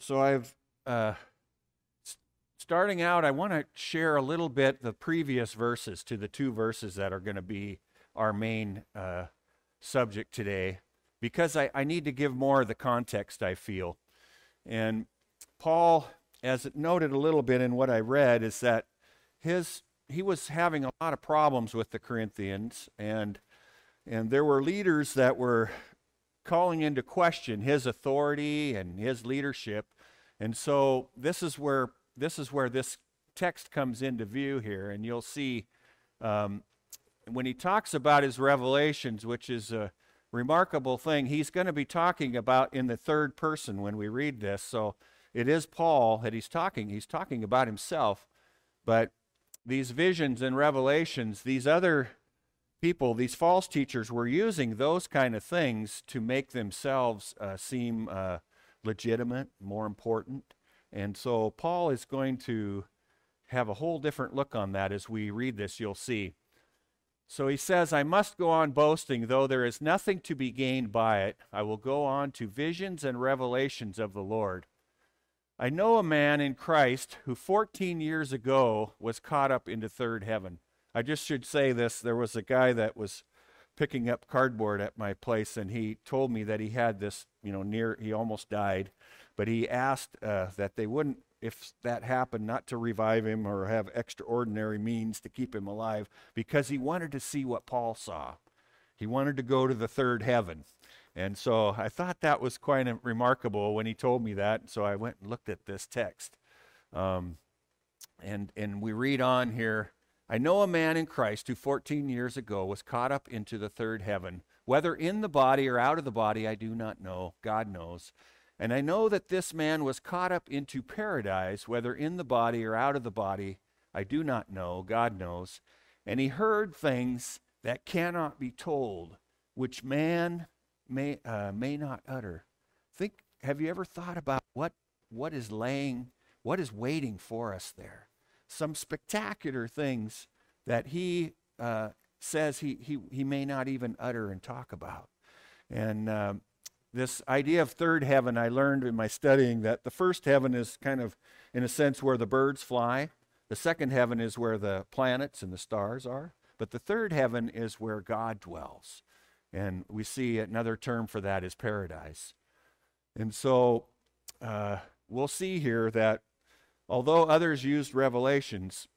so I've uh, starting out. I want to share a little bit the previous verses to the two verses that are going to be our main uh, subject today, because I, I need to give more of the context. I feel, and Paul, as it noted a little bit in what I read, is that his he was having a lot of problems with the Corinthians, and and there were leaders that were calling into question his authority and his leadership. And so this is where this is where this text comes into view here, and you'll see um, when he talks about his revelations, which is a remarkable thing. He's going to be talking about in the third person when we read this. So it is Paul that he's talking. He's talking about himself, but these visions and revelations, these other people, these false teachers, were using those kind of things to make themselves uh, seem uh, legitimate, more important. And so Paul is going to have a whole different look on that as we read this, you'll see. So he says, I must go on boasting, though there is nothing to be gained by it. I will go on to visions and revelations of the Lord. I know a man in Christ who 14 years ago was caught up into third heaven. I just should say this. There was a guy that was picking up cardboard at my place, and he told me that he had this, you know, near, he almost died. But he asked uh, that they wouldn't, if that happened, not to revive him or have extraordinary means to keep him alive, because he wanted to see what Paul saw. He wanted to go to the third heaven. And so I thought that was quite remarkable when he told me that. So I went and looked at this text. Um, and, and we read on here I know a man in Christ who 14 years ago was caught up into the third heaven. Whether in the body or out of the body, I do not know. God knows. And I know that this man was caught up into paradise, whether in the body or out of the body, I do not know. God knows. And he heard things that cannot be told, which man may, uh, may not utter. Think, have you ever thought about what, what is laying, what is waiting for us there? Some spectacular things that he uh, says he, he, he may not even utter and talk about. And um, this idea of third heaven, I learned in my studying that the first heaven is kind of, in a sense, where the birds fly. The second heaven is where the planets and the stars are. But the third heaven is where God dwells. And we see another term for that is paradise. And so uh, we'll see here that although others used revelations,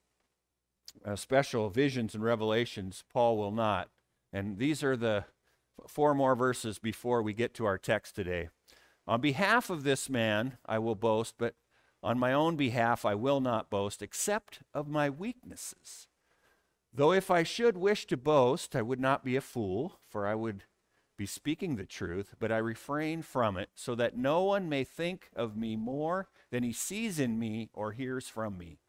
uh, special visions and revelations, Paul will not. And these are the four more verses before we get to our text today. On behalf of this man, I will boast, but on my own behalf, I will not boast, except of my weaknesses. Though if I should wish to boast, I would not be a fool, for I would be speaking the truth, but I refrain from it, so that no one may think of me more than he sees in me or hears from me.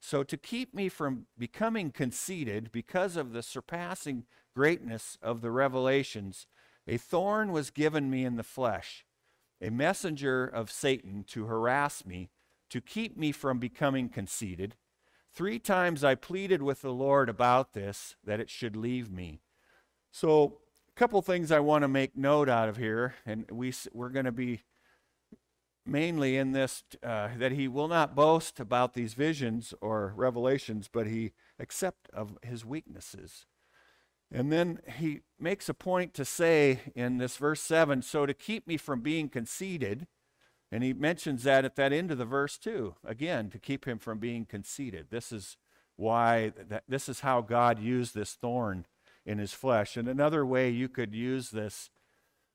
So, to keep me from becoming conceited because of the surpassing greatness of the revelations, a thorn was given me in the flesh, a messenger of Satan to harass me, to keep me from becoming conceited. Three times I pleaded with the Lord about this, that it should leave me. So, a couple things I want to make note out of here, and we, we're going to be mainly in this uh, that he will not boast about these visions or revelations, but he accept of his weaknesses. And then he makes a point to say in this verse 7 so to keep me from being conceited, and he mentions that at that end of the verse too. Again, to keep him from being conceited. This is why that this is how God used this thorn in his flesh. And another way you could use this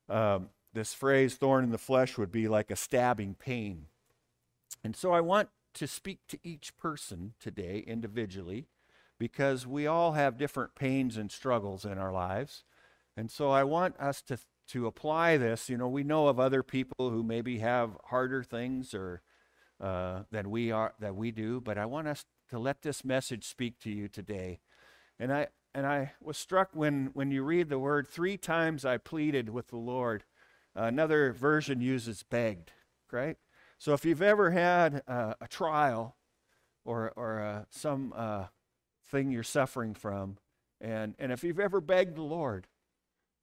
um, this phrase thorn in the flesh would be like a stabbing pain. And so I want to speak to each person today individually because we all have different pains and struggles in our lives. And so I want us to to apply this, you know, we know of other people who maybe have harder things or uh, than we are that we do, but I want us to let this message speak to you today. And I and I was struck when when you read the word three times I pleaded with the Lord. Another version uses begged, right? So if you've ever had uh, a trial or or uh, some uh, thing you're suffering from, and and if you've ever begged the Lord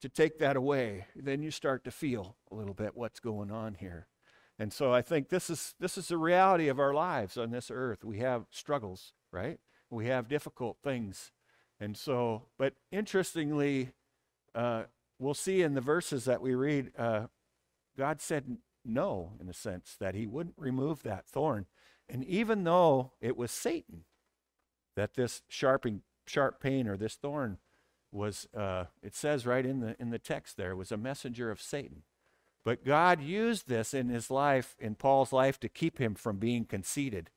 to take that away, then you start to feel a little bit what's going on here. And so I think this is this is the reality of our lives on this earth. We have struggles, right? We have difficult things. And so, but interestingly, uh, we'll see in the verses that we read, uh, God said no, in a sense, that He wouldn't remove that thorn. And even though it was Satan that this sharping, sharp pain or this thorn was, uh, it says right in the in the text there, was a messenger of Satan. But God used this in his life, in Paul's life, to keep him from being conceited.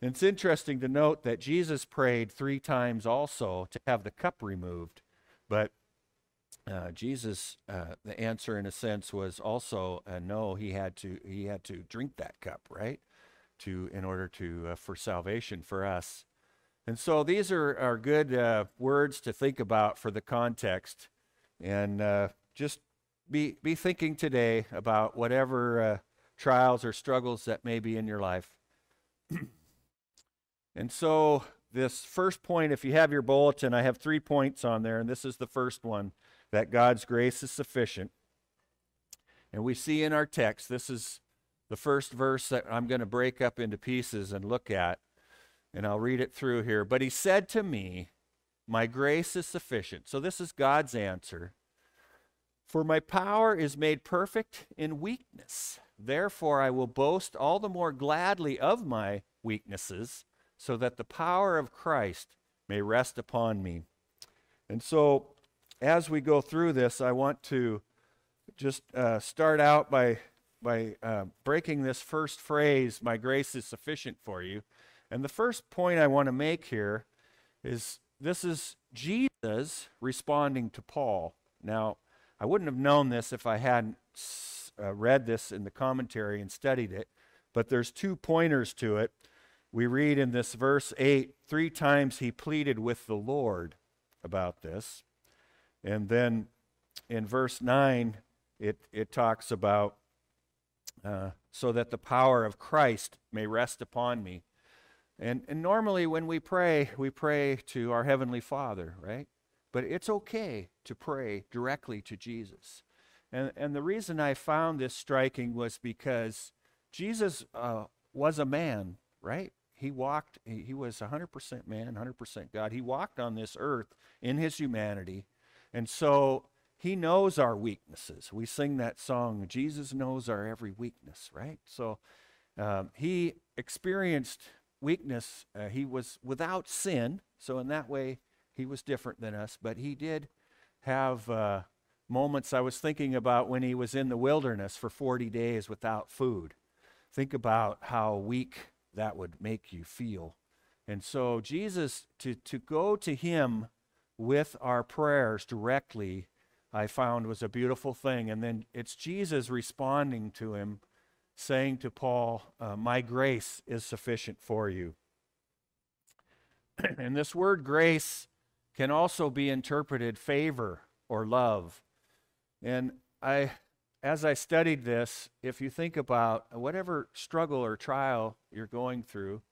And it's interesting to note that Jesus prayed three times also to have the cup removed. But uh, Jesus, uh, the answer in a sense was also uh, no. He had to he had to drink that cup, right, to in order to uh, for salvation for us. And so these are are good uh, words to think about for the context, and just be, be thinking today about whatever trials or struggles that may be in your life. and so, this first point, if you have your bulletin, I have three points on there, and this is the first one that God's grace is sufficient. And we see in our text, this is the first verse that I'm going to break up into pieces and look at, and I'll read it through here. But he said to me, My grace is sufficient. So, this is God's answer. For my power is made perfect in weakness. Therefore, I will boast all the more gladly of my weaknesses, so that the power of Christ may rest upon me. And so, as we go through this, I want to just uh, start out by, by uh, breaking this first phrase, My grace is sufficient for you. And the first point I want to make here is this is Jesus responding to Paul. Now, I wouldn't have known this if I hadn't uh, read this in the commentary and studied it, but there's two pointers to it. We read in this verse 8, three times he pleaded with the Lord about this. And then in verse 9, it, it talks about uh, so that the power of Christ may rest upon me. And, and normally when we pray, we pray to our Heavenly Father, right? But it's okay to pray directly to Jesus. And, and the reason I found this striking was because Jesus uh, was a man, right? He walked, he, was 100% man, 100% God. He walked on this earth in his humanity. And so he knows our weaknesses. We sing that song, Jesus knows our every weakness, right? So um, he experienced weakness. Uh, he was without sin. So, in that way, he was different than us, but he did have uh, moments I was thinking about when he was in the wilderness for 40 days without food. Think about how weak that would make you feel. And so, Jesus, to, to go to him with our prayers directly, I found was a beautiful thing. And then it's Jesus responding to him, saying to Paul, uh, My grace is sufficient for you. and this word grace can also be interpreted favor or love. And I as I studied this, if you think about whatever struggle or trial you're going through,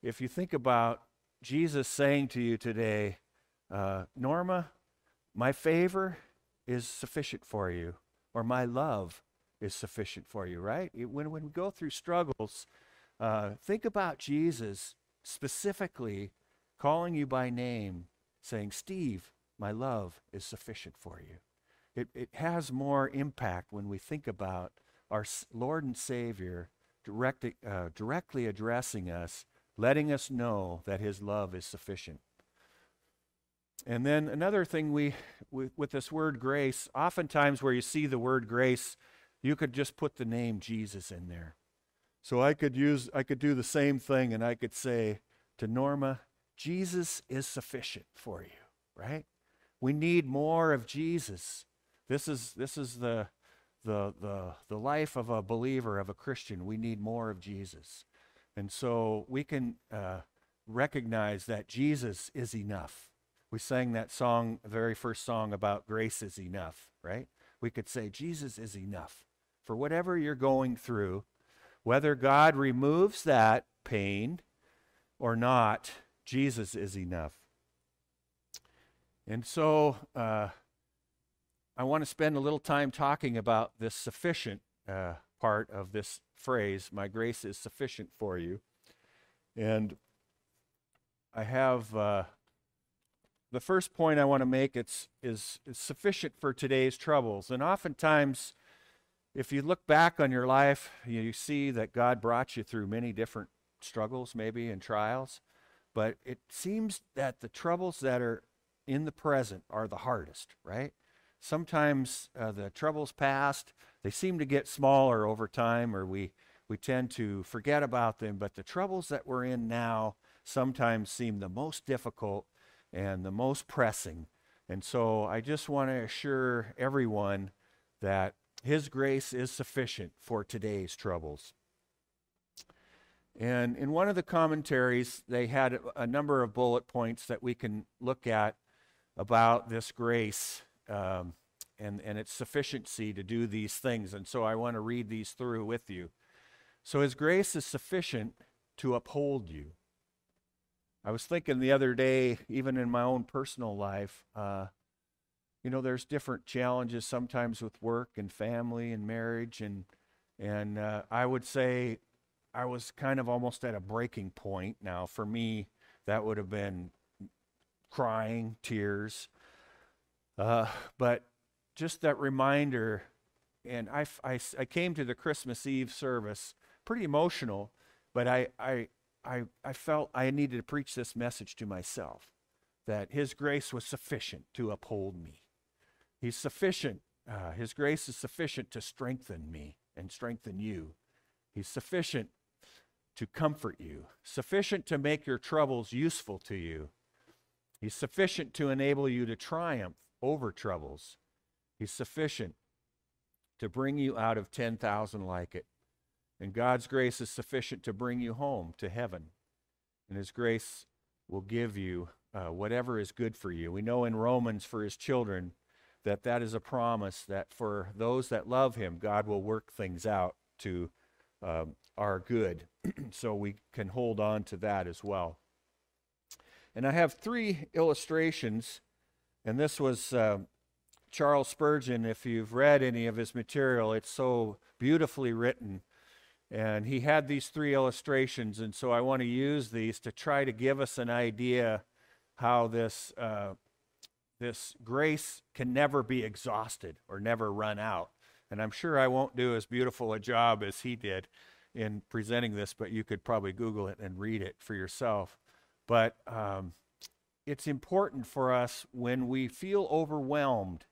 if you think about Jesus saying to you today, uh, Norma, my favor is sufficient for you, or my love is sufficient for you, right? When, when we go through struggles, uh, think about Jesus specifically calling you by name saying, Steve, my love is sufficient for you. It, it has more impact when we think about our Lord and Savior direct, uh, directly addressing us, letting us know that His love is sufficient. And then another thing we, with, with this word grace, oftentimes where you see the word grace, you could just put the name Jesus in there. So I could use, I could do the same thing and I could say to Norma, Jesus is sufficient for you, right? We need more of Jesus. This is, this is the, the, the, the life of a believer, of a Christian. We need more of Jesus. And so we can uh, recognize that Jesus is enough. We sang that song, very first song about grace is enough, right? We could say, Jesus is enough. For whatever you're going through, whether God removes that pain or not, Jesus is enough. And so uh, I want to spend a little time talking about this sufficient uh, part of this phrase, My grace is sufficient for you. And I have uh, the first point I want to make it's, is, is sufficient for today's troubles. And oftentimes, if you look back on your life, you see that God brought you through many different struggles, maybe, and trials. But it seems that the troubles that are in the present are the hardest, right? Sometimes uh, the troubles past, they seem to get smaller over time, or we, we tend to forget about them. But the troubles that we're in now sometimes seem the most difficult and the most pressing. And so I just want to assure everyone that His grace is sufficient for today's troubles. And in one of the commentaries, they had a number of bullet points that we can look at about this grace um, and, and its sufficiency to do these things. And so I want to read these through with you. So His grace is sufficient to uphold you. I was thinking the other day, even in my own personal life, uh, you know, there's different challenges sometimes with work and family and marriage, and and uh, I would say I was kind of almost at a breaking point. Now, for me, that would have been crying, tears, uh, but just that reminder. And I, I, I came to the Christmas Eve service pretty emotional, but I, I I, I felt I needed to preach this message to myself that His grace was sufficient to uphold me. He's sufficient. Uh, his grace is sufficient to strengthen me and strengthen you. He's sufficient to comfort you, sufficient to make your troubles useful to you. He's sufficient to enable you to triumph over troubles. He's sufficient to bring you out of 10,000 like it. And God's grace is sufficient to bring you home to heaven. And His grace will give you uh, whatever is good for you. We know in Romans for His children that that is a promise that for those that love Him, God will work things out to um, our good. so we can hold on to that as well. And I have three illustrations, and this was uh, Charles Spurgeon. If you've read any of his material, it's so beautifully written. And he had these three illustrations, and so I want to use these to try to give us an idea how this, uh, this grace can never be exhausted or never run out. And I'm sure I won't do as beautiful a job as he did in presenting this, but you could probably Google it and read it for yourself. But um, it's important for us when we feel overwhelmed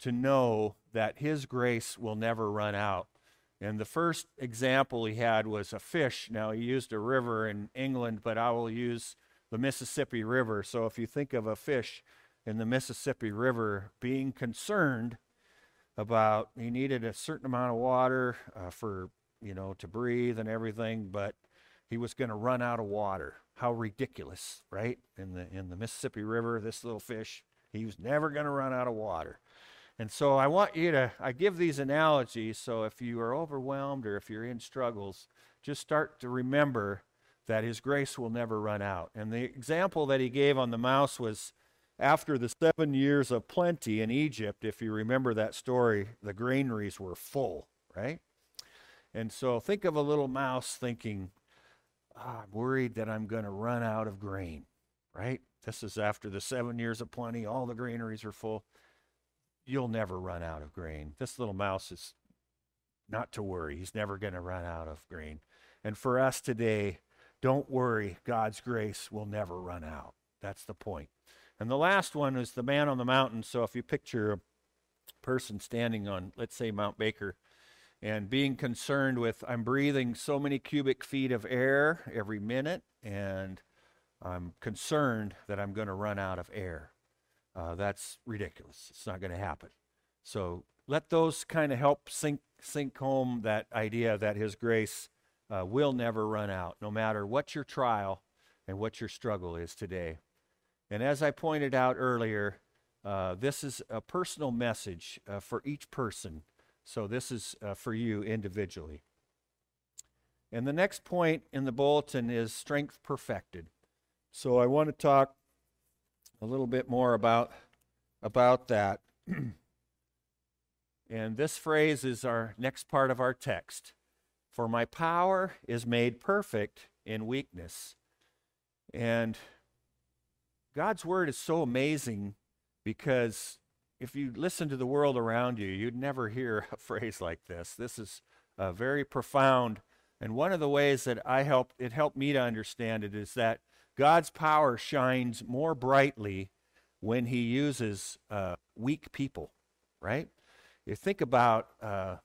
to know that His grace will never run out. And the first example he had was a fish. Now, he used a river in England, but I will use the Mississippi River. So, if you think of a fish in the Mississippi River being concerned about he needed a certain amount of water uh, for, you know, to breathe and everything, but he was going to run out of water. How ridiculous, right? In the in the Mississippi River, this little fish, he was never going to run out of water. And so I want you to, I give these analogies so if you are overwhelmed or if you're in struggles, just start to remember that His grace will never run out. And the example that he gave on the mouse was after the seven years of plenty in Egypt, if you remember that story, the granaries were full, right? And so think of a little mouse thinking, oh, I'm worried that I'm going to run out of grain, right? This is after the seven years of plenty, all the granaries are full you'll never run out of grain. This little mouse is not to worry. He's never going to run out of grain. And for us today, don't worry. God's grace will never run out. That's the point. And the last one is the man on the mountain. So if you picture a person standing on, let's say, Mount Baker, and being concerned with, I'm breathing so many cubic feet of air every minute, and I'm concerned that I'm going to run out of air. Uh, that's ridiculous. It's not going to happen. So let those kind of help sink sink home that idea that His grace uh, will never run out, no matter what your trial and what your struggle is today. And as I pointed out earlier, uh, this is a personal message uh, for each person. So this is uh, for you individually. And the next point in the bulletin is strength perfected. So I want to talk a little bit more about about that. And this phrase is our next part of our text. For my power is made perfect in weakness. And God's word is so amazing because if you listen to the world around you, you'd never hear a phrase like this. This is uh, very profound. And one of the ways that I helped it helped me to understand it is that God's power shines more brightly when He uses uh, weak people, right? You think about uh,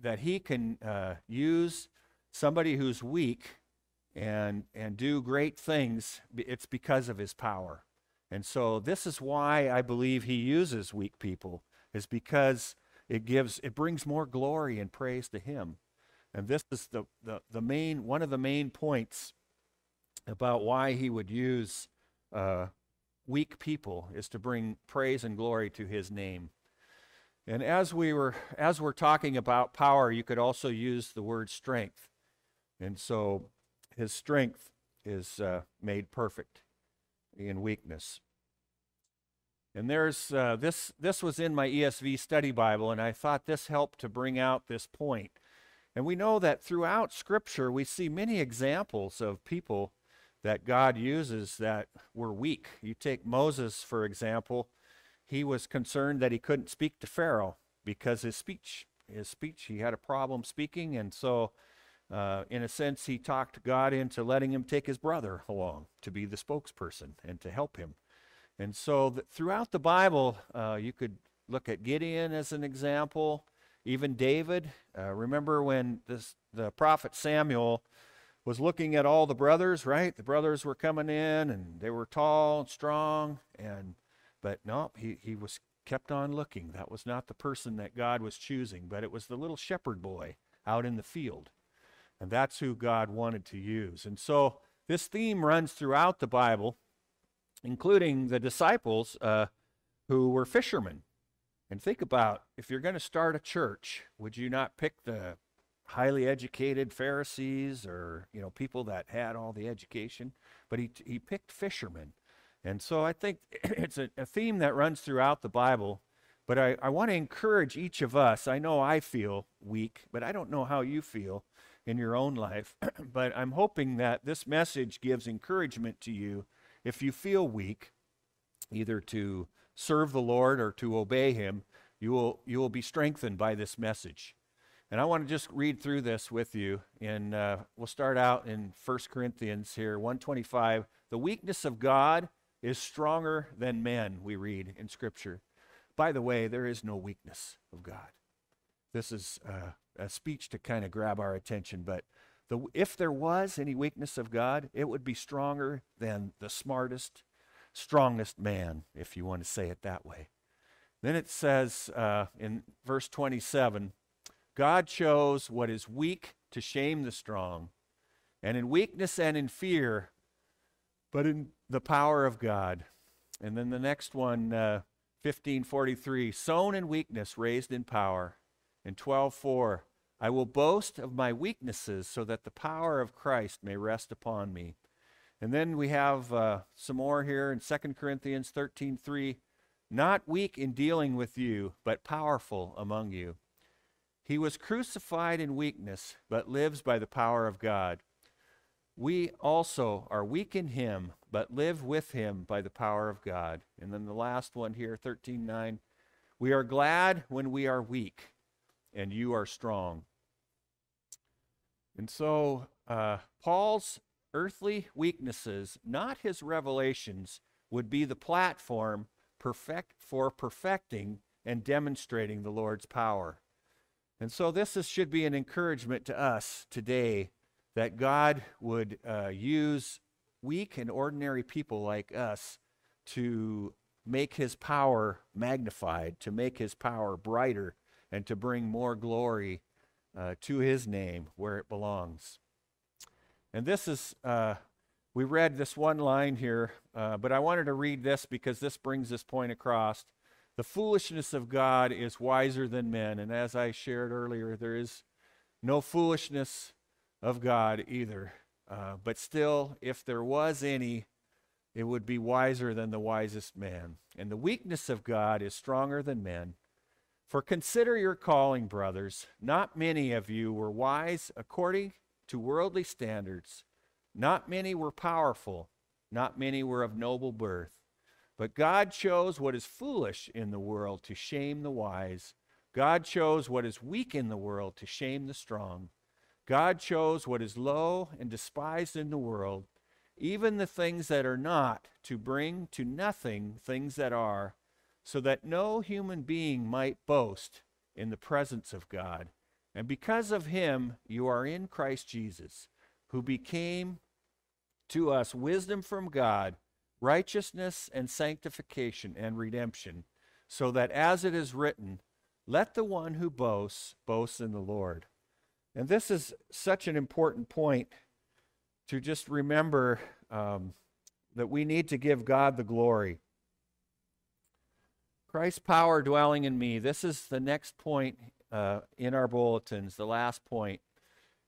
that He can uh, use somebody who's weak and and do great things. It's because of His power. And so this is why I believe He uses weak people is because it gives it brings more glory and praise to Him. And this is the, the, the main one of the main points about why he would use uh, weak people is to bring praise and glory to his name. And as we were as we're talking about power, you could also use the word strength. And so his strength is uh, made perfect in weakness. And there's uh, this this was in my ESV study Bible, and I thought this helped to bring out this point. And we know that throughout Scripture, we see many examples of people that God uses that were weak. You take Moses, for example, he was concerned that he couldn't speak to Pharaoh because his speech, his speech, he had a problem speaking, and so uh, in a sense, he talked God into letting him take his brother along to be the spokesperson and to help him. And so, throughout the Bible, uh, you could look at Gideon as an example, even David. Uh, remember when this, the prophet Samuel was looking at all the brothers, right? The brothers were coming in and they were tall and strong and but no, he, he was kept on looking. That was not the person that God was choosing, but it was the little shepherd boy out in the field. And that's who God wanted to use. And so this theme runs throughout the Bible, including the disciples uh, who were fishermen. And think about if you're going to start a church, would you not pick the highly educated Pharisees or you know people that had all the education, but he he picked fishermen, and so I think it's a, a theme that runs throughout the Bible. But I, I want to encourage each of us. I know I feel weak, but I don't know how you feel in your own life. but I'm hoping that this message gives encouragement to you if you feel weak, either to serve the Lord or to obey Him. You will you will be strengthened by this message. And I want to just read through this with you. And uh, we'll start out in 1 Corinthians here, 125. The weakness of God is stronger than men, we read in Scripture. By the way, there is no weakness of God. This is uh, a speech to kind of grab our attention, but the, if there was any weakness of God, it would be stronger than the smartest, strongest man, if you want to say it that way. Then it says uh, in verse 27 God chose what is weak to shame the strong, and in weakness and in fear, but in the power of God. And then the next one, uh, 1543, sown in weakness, raised in power. And 12:4, I will boast of my weaknesses so that the power of Christ may rest upon me. And then we have uh, some more here in 2 Corinthians 13:3, not weak in dealing with you, but powerful among you. He was crucified in weakness, but lives by the power of God. We also are weak in him, but live with him by the power of God. And then the last one here, 13:9. We are glad when we are weak, and you are strong. And so uh, Paul's earthly weaknesses, not his revelations, would be the platform perfect for perfecting and demonstrating the Lord's power. And so this is, should be an encouragement to us today that God would uh, use weak and ordinary people like us to make his power magnified, to make his power brighter, and to bring more glory uh, to his name where it belongs. And this is, uh, we read this one line here, uh, but I wanted to read this because this brings this point across. The foolishness of God is wiser than men. And as I shared earlier, there is no foolishness of God either. Uh, but still, if there was any, it would be wiser than the wisest man. And the weakness of God is stronger than men. For consider your calling, brothers. Not many of you were wise according to worldly standards. Not many were powerful. Not many were of noble birth. But God chose what is foolish in the world to shame the wise. God chose what is weak in the world to shame the strong. God chose what is low and despised in the world, even the things that are not, to bring to nothing things that are, so that no human being might boast in the presence of God. And because of him, you are in Christ Jesus, who became to us wisdom from God, righteousness and sanctification and redemption, so that as it is written, let the one who boasts boast in the Lord. And this is such an important point to just remember um, that we need to give God the glory. Christ's power dwelling in me. This is the next point uh, in our bulletins, the last point.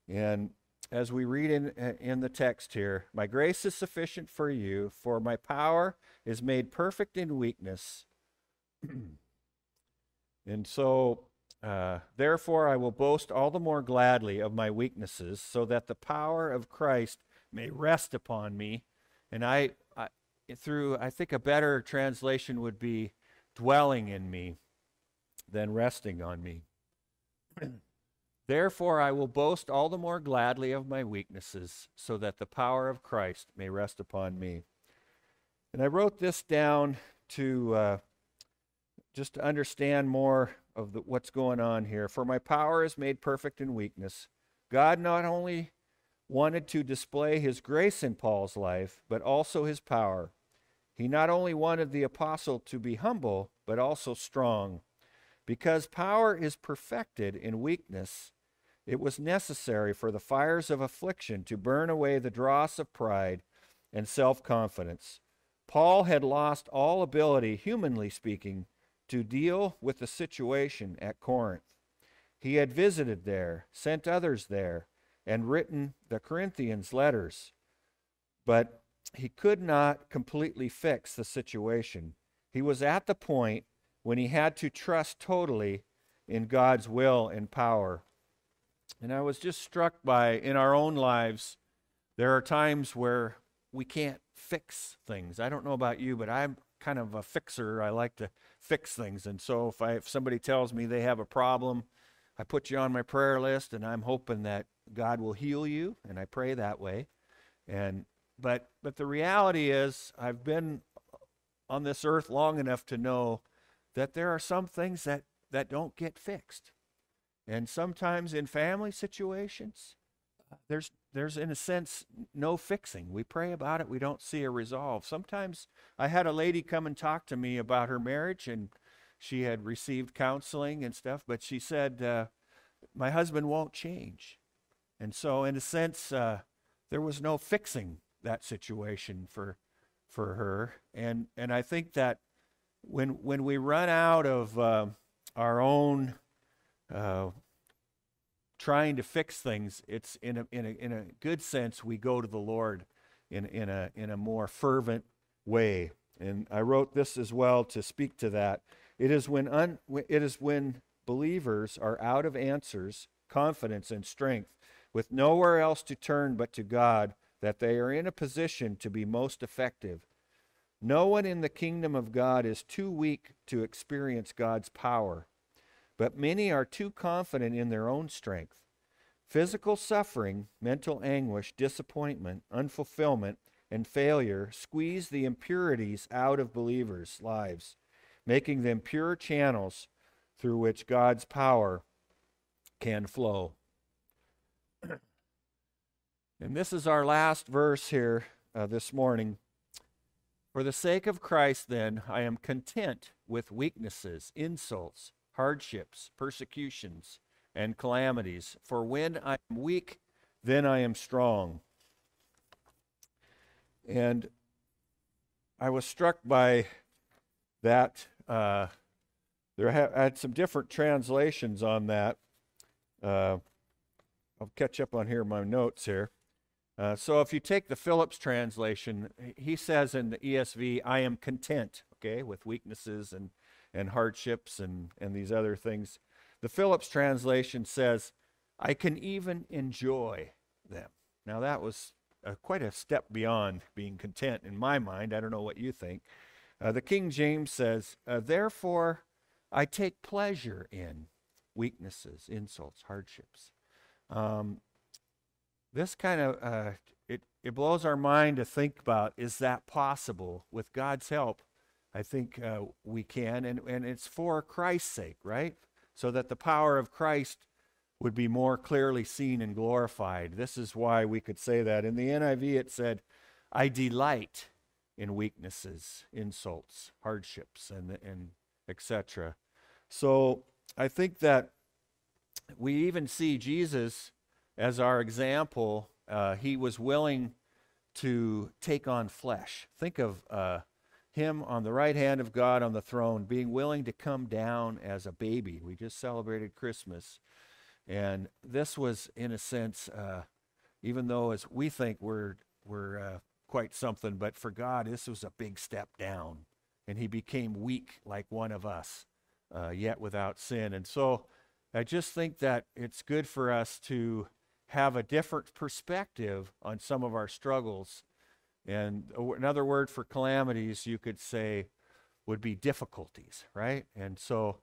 And as we read in, in the text here, my grace is sufficient for you, for my power is made perfect in weakness. and so, uh, therefore, I will boast all the more gladly of my weaknesses, so that the power of Christ may rest upon me. And I, I through, I think a better translation would be dwelling in me than resting on me. Therefore, I will boast all the more gladly of my weaknesses, so that the power of Christ may rest upon me. And I wrote this down to uh, just to understand more of the, what's going on here. For my power is made perfect in weakness. God not only wanted to display his grace in Paul's life, but also his power. He not only wanted the apostle to be humble, but also strong. Because power is perfected in weakness, it was necessary for the fires of affliction to burn away the dross of pride and self confidence. Paul had lost all ability, humanly speaking, to deal with the situation at Corinth. He had visited there, sent others there, and written the Corinthians letters, but he could not completely fix the situation. He was at the point when he had to trust totally in God's will and power. And I was just struck by in our own lives, there are times where we can't fix things. I don't know about you, but I'm kind of a fixer. I like to fix things. And so if I if somebody tells me they have a problem, I put you on my prayer list and I'm hoping that God will heal you and I pray that way. And but but the reality is I've been on this earth long enough to know that there are some things that that don't get fixed. And sometimes in family situations, there's there's in a sense no fixing. We pray about it, we don't see a resolve. Sometimes I had a lady come and talk to me about her marriage, and she had received counseling and stuff, but she said, uh, "My husband won't change," and so in a sense, uh, there was no fixing that situation for for her. And and I think that when when we run out of uh, our own uh, trying to fix things, it's in a, in a, in a good sense, we go to the Lord in, in, a, in a more fervent way. And I wrote this as well to speak to that. It is when, un, it is when believers are out of answers, confidence, and strength, with nowhere else to turn but to God, that they are in a position to be most effective. No one in the kingdom of God is too weak to experience God's power. But many are too confident in their own strength. Physical suffering, mental anguish, disappointment, unfulfillment, and failure squeeze the impurities out of believers' lives, making them pure channels through which God's power can flow. and this is our last verse here uh, this morning. For the sake of Christ, then, I am content with weaknesses, insults hardships, persecutions, and calamities. For when I am weak, then I am strong. And I was struck by that. Uh, there ha- I had some different translations on that. Uh, I'll catch up on here my notes here. Uh, so if you take the Phillips translation, he says in the ESV, "I am content." Okay, with weaknesses and and hardships and, and these other things. The Phillips translation says, I can even enjoy them. Now, that was uh, quite a step beyond being content in my mind. I don't know what you think. Uh, the King James says, uh, Therefore, I take pleasure in weaknesses, insults, hardships. Um, this kind of uh, it, it blows our mind to think about is that possible? With god's help i think uh, we can and, and it's for christ's sake right? So that the power of christ would be more clearly seen and glorified. This is why we could say that. In the niv it said i delight in weaknesses insults hardships and, and etc so i think that we even see jesus as our example uh, he was willing to take on flesh. Think of uh, him on the right hand of God on the throne, being willing to come down as a baby. We just celebrated Christmas. And this was, in a sense, uh, even though as we think we're, we're uh, quite something, but for God, this was a big step down. And he became weak like one of us, uh, yet without sin. And so I just think that it's good for us to have a different perspective on some of our struggles. And another word for calamities, you could say, would be difficulties, right? And so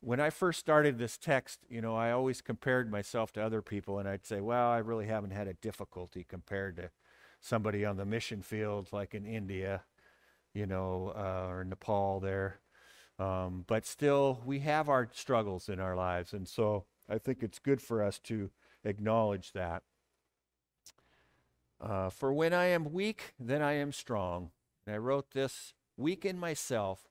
when I first started this text, you know, I always compared myself to other people, and I'd say, well, I really haven't had a difficulty compared to somebody on the mission field, like in India, you know, uh, or Nepal there. Um, but still, we have our struggles in our lives. And so I think it's good for us to acknowledge that. Uh, For when I am weak, then I am strong. And I wrote this weak in myself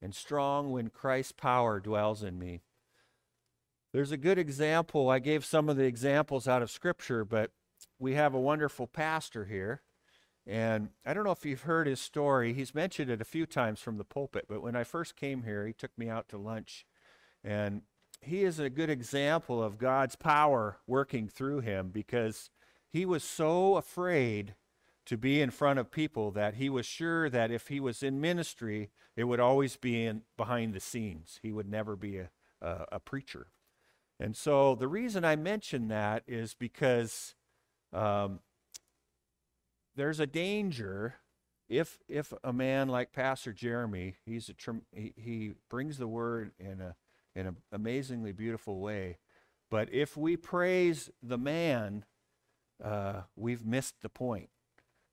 and strong when Christ's power dwells in me. There's a good example. I gave some of the examples out of Scripture, but we have a wonderful pastor here. And I don't know if you've heard his story. He's mentioned it a few times from the pulpit, but when I first came here, he took me out to lunch. And he is a good example of God's power working through him because he was so afraid to be in front of people that he was sure that if he was in ministry, it would always be in behind the scenes. He would never be a, a, a preacher. And so the reason I mention that is because um, there's a danger if if a man like Pastor Jeremy, he's a he, he brings the word in a in an amazingly beautiful way. But if we praise the man, uh, we've missed the point.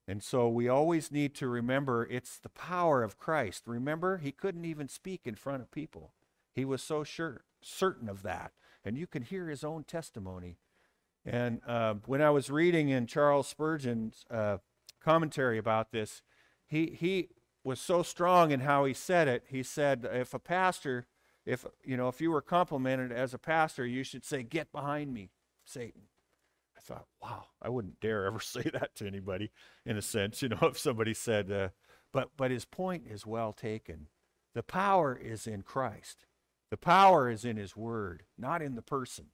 And so we always need to remember it's the power of Christ. Remember, he couldn't even speak in front of people. He was so sure, certain of that. And you can hear his own testimony. And uh, when I was reading in Charles Spurgeon's uh, commentary about this, he, he was so strong in how he said it. He said, if a pastor if you know if you were complimented as a pastor you should say get behind me satan. I thought wow i wouldn't dare ever say that to anybody in a sense you know if somebody said uh, but but his point is well taken. The power is in christ. The power is in his word not in the person.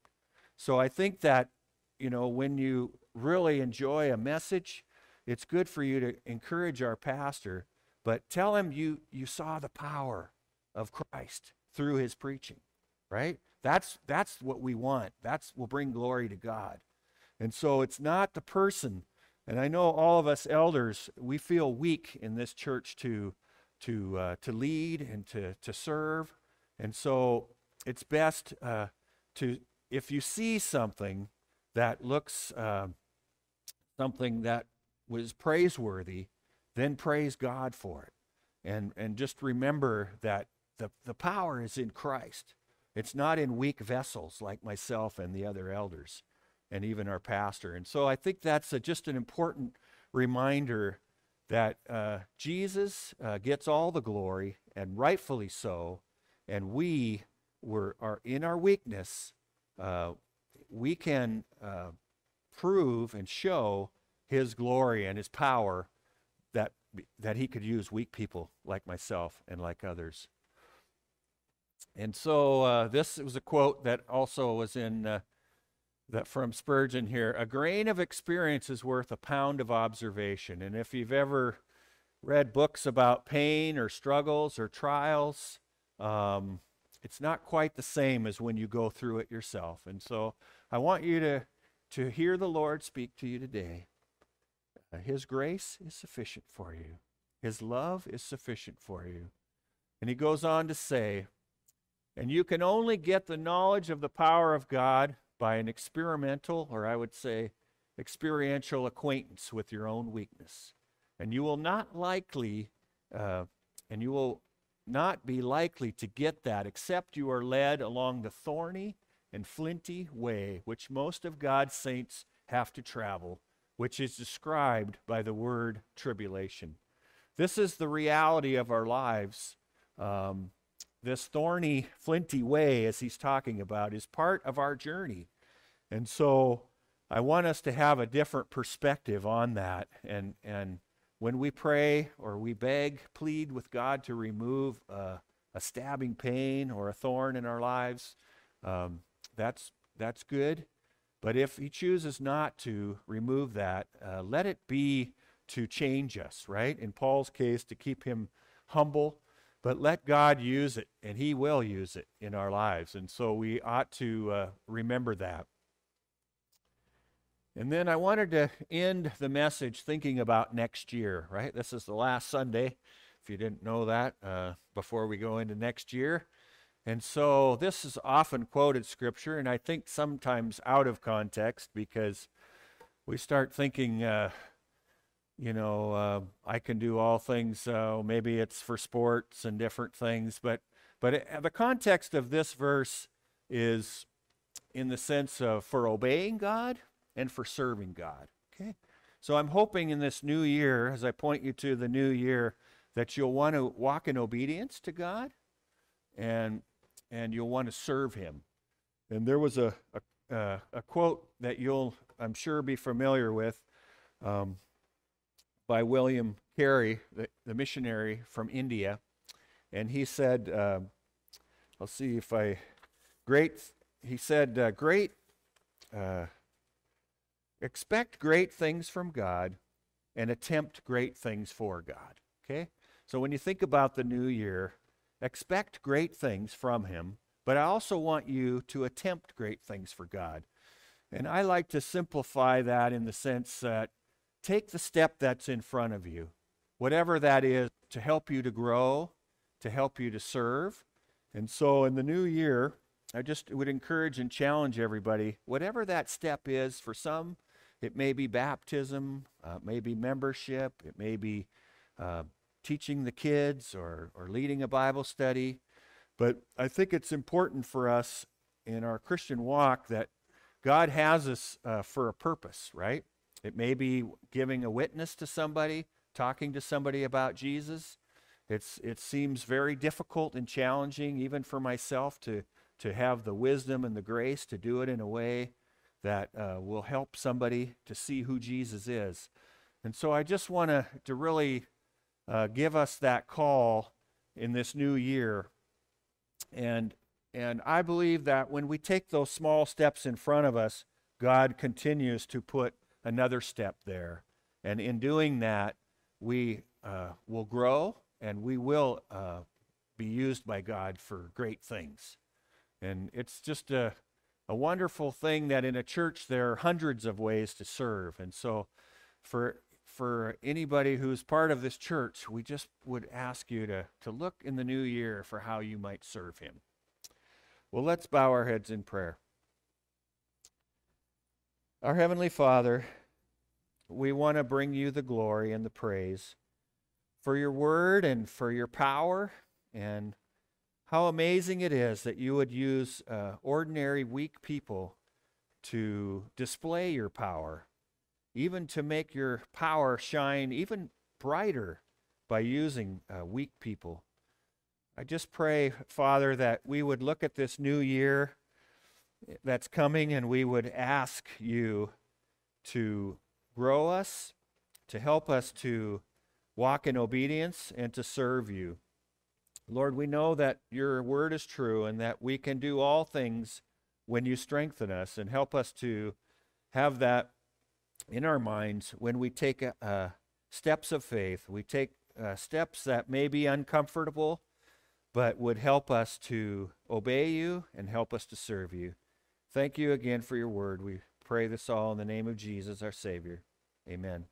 So i think that you know when you really enjoy a message it's good for you to encourage our pastor but tell him you you saw the power of christ through his preaching, right? That's, that's what we want. That's will bring glory to God. And so it's not the person. And I know all of us elders, we feel weak in this church to, to, uh, to lead and to, to serve. And so it's best uh, to, if you see something that looks uh, something that was praiseworthy, then praise God for it. And, and just remember that the, the power is in Christ. It's not in weak vessels like myself and the other elders and even our pastor. And so I think that's a, just an important reminder that uh, Jesus uh, gets all the glory, and rightfully so, and we were, are in our weakness, uh, we can uh, prove and show his glory and his power that, that he could use weak people like myself and like others. And so uh, this was a quote that also was in uh, that from Spurgeon here. A grain of experience is worth a pound of observation. And if you've ever read books about pain or struggles or trials, um, it's not quite the same as when you go through it yourself. And so I want you to, to hear the Lord speak to you today. Uh, His grace is sufficient for you, His love is sufficient for you. And he goes on to say, and you can only get the knowledge of the power of God by an experimental, or I would say, experiential acquaintance with your own weakness. And you will not likely, uh, and you will not be likely to get that except you are led along the thorny and flinty way which most of God's saints have to travel, which is described by the word tribulation. This is the reality of our lives. Um, this thorny, flinty way, as he's talking about, is part of our journey. And so I want us to have a different perspective on that. And, and when we pray or we beg, plead with God to remove a a stabbing pain or a thorn in our lives, um, that's, that's good. But if he chooses not to remove that, uh, let it be to change us, right? In Paul's case, to keep him humble but let God use it, and He will use it in our lives. And so we ought to uh, remember that. And then I wanted to end the message thinking about next year, right? This is the last Sunday, if you didn't know that, uh, before we go into next year. And so this is often quoted scripture, and I think sometimes out of context because we start thinking, uh, you know, uh, I can do all things. So maybe it's for sports and different things, but but it, the context of this verse is in the sense of for obeying God and for serving God. Okay, so I'm hoping in this new year, as I point you to the new year, that you'll want to walk in obedience to God, and and you'll want to serve Him. And there was a a, uh, a quote that you'll, I'm sure, be familiar with. Um, by William Carey, the, the missionary from India. And he said, uh, I'll see if I, great, he said, uh, great, uh, expect great things from God and attempt great things for God. Okay? So when you think about the new year, expect great things from Him, but I also want you to attempt great things for God. And I like to simplify that in the sense that take the step that's in front of you, whatever that is, to help you to grow, to help you to serve. And so in the new year, I just would encourage and challenge everybody, whatever that step is, for some, it may be baptism, uh, it may be membership, it may be uh, teaching the kids or, or leading a Bible study. But I think it's important for us in our Christian walk that God has us uh, for a purpose, right? It may be giving a witness to somebody, talking to somebody about Jesus. It's, it seems very difficult and challenging, even for myself, to, to have the wisdom and the grace to do it in a way that uh, will help somebody to see who Jesus is. And so I just want to to really uh, give us that call in this new year. And, and I believe that when we take those small steps in front of us, God continues to put another step there. And in doing that, we uh, will grow and we will uh, be used by God for great things. And it's just a, a wonderful thing that in a church there are hundreds of ways to serve. And so for for anybody who's part of this church, we just would ask you to, to look in the new year for how you might serve him. Well, let's bow our heads in prayer. Our Heavenly Father, we want to bring you the glory and the praise for your word and for your power and how amazing it is that you would use uh, ordinary, weak people to display your power, even to make your power shine even brighter by using uh, weak people. I just pray, Father, that we would look at this new year that's coming and we would ask you to grow us, to help us to walk in obedience and to serve you. Lord, we know that your word is true and that we can do all things when you strengthen us and help us to have that in our minds when we take uh, steps of faith. We take uh, steps that may be uncomfortable, but would help us to obey you and help us to serve you. Thank you again for your word. We pray this all in the name of Jesus, our Savior. Amen.